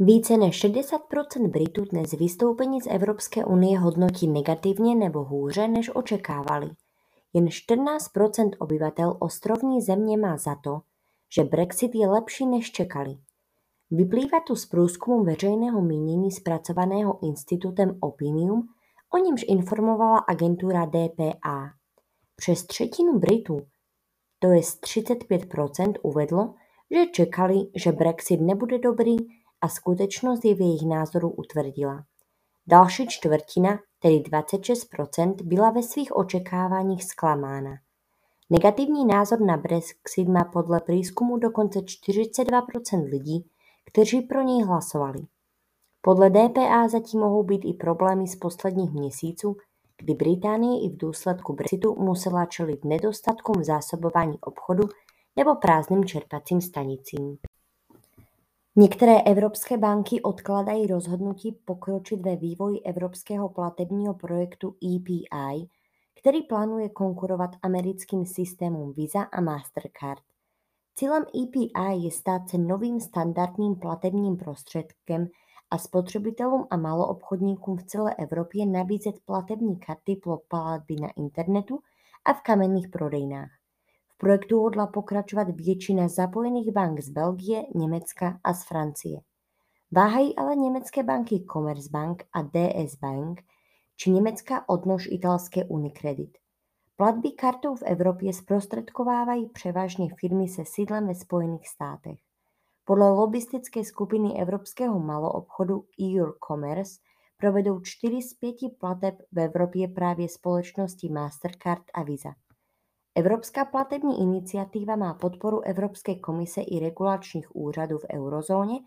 Více než 60% Britů dnes vystoupení z Evropské unie hodnotí negativně nebo hůře, než očekávali. Jen 14% obyvatel ostrovní země má za to, že Brexit je lepší než čekali. Vyplývá to z průzkumu veřejného mínění zpracovaného institutem Opinium, o němž informovala agentura DPA. Přes třetinu Britů, to je 35%, uvedlo, že čekali, že Brexit nebude dobrý a skutečnost je v jejich názoru utvrdila. Další čtvrtina, tedy 26%, byla ve svých očekáváních zklamána. Negativní názor na Brexit má podle průzkumu dokonce 42% lidí, kteří pro něj hlasovali. Podle DPA zatím mohou být i problémy z posledních měsíců, kdy Británie i v důsledku Brexitu musela čelit nedostatkům zásobování obchodu nebo prázdným čerpacím stanicím. Některé evropské banky odkladají rozhodnutí pokročit ve vývoji evropského platebního projektu EPI, který plánuje konkurovat americkým systémům Visa a Mastercard. Cílem EPI je stát se novým standardním platebním prostředkem a spotřebitelům a maloobchodníkům v celé Evropě nabízet platební karty pro platby na internetu a v kamenných prodejnách. Projektu hodla pokračovat většina zapojených bank z Belgie, Německa a z Francie. Váhají ale německé banky Commerzbank a DS Bank či německá odnož italské Unicredit. Platby kartou v Evropě zprostředkovávají převážně firmy se sídlem ve Spojených státech. Podle lobistické skupiny evropského maloobchodu Commerce provedou čtyři z pěti plateb v Evropě právě společnosti Mastercard a Visa. Evropská platební iniciativa má podporu Evropské komise i regulačních úřadů v eurozóně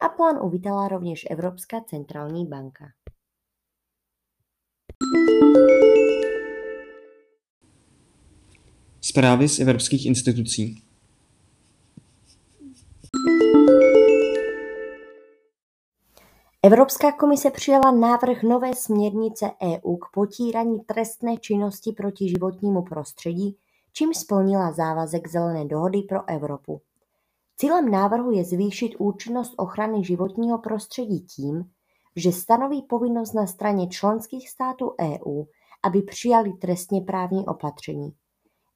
a plán uvítala rovněž Evropská centrální banka. Zprávy z evropských institucí Evropská komise přijala návrh nové směrnice EU k potírání trestné činnosti proti životnímu prostředí, čím splnila závazek Zelené dohody pro Evropu. Cílem návrhu je zvýšit účinnost ochrany životního prostředí tím, že stanoví povinnost na straně členských států EU, aby přijali trestně právní opatření.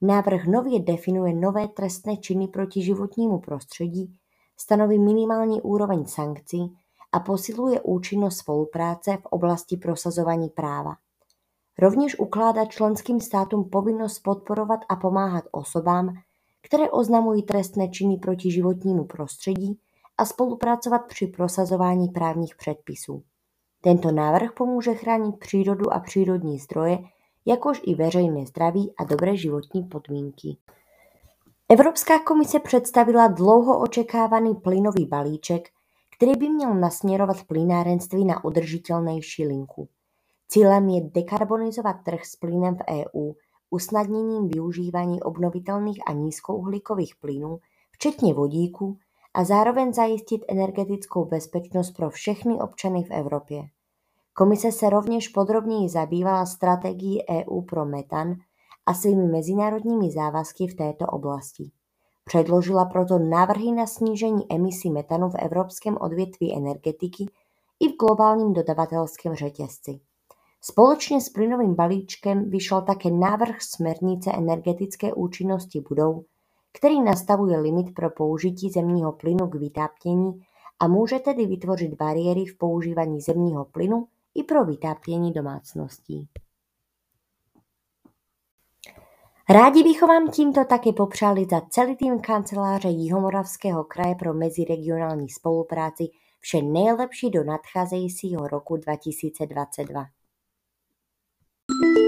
Návrh nově definuje nové trestné činy proti životnímu prostředí, stanoví minimální úroveň sankcí a posiluje účinnost spolupráce v oblasti prosazování práva. Rovněž ukládá členským státům povinnost podporovat a pomáhat osobám, které oznamují trestné činy proti životnímu prostředí a spolupracovat při prosazování právních předpisů. Tento návrh pomůže chránit přírodu a přírodní zdroje, jakož i veřejné zdraví a dobré životní podmínky. Evropská komise představila dlouho očekávaný plynový balíček, který by měl nasměrovat plynárenství na udržitelnější linku. Cílem je dekarbonizovat trh s plynem v EU usnadněním využívání obnovitelných a nízkouhlíkových plynů, včetně vodíku, a zároveň zajistit energetickou bezpečnost pro všechny občany v Evropě. Komise se rovněž podrobněji zabývala strategií EU pro metan a svými mezinárodními závazky v této oblasti. Předložila proto návrhy na snížení emisí metanu v evropském odvětví energetiky i v globálním dodavatelském řetězci. Společně s plynovým balíčkem vyšel také návrh směrnice energetické účinnosti budov, který nastavuje limit pro použití zemního plynu k vytápění a může tedy vytvořit bariéry v používání zemního plynu i pro vytápění domácností. Rádi bychom vám tímto taky popřáli za celý tým kanceláře Jihomoravského kraje pro meziregionální spolupráci vše nejlepší do nadcházejícího roku 2022.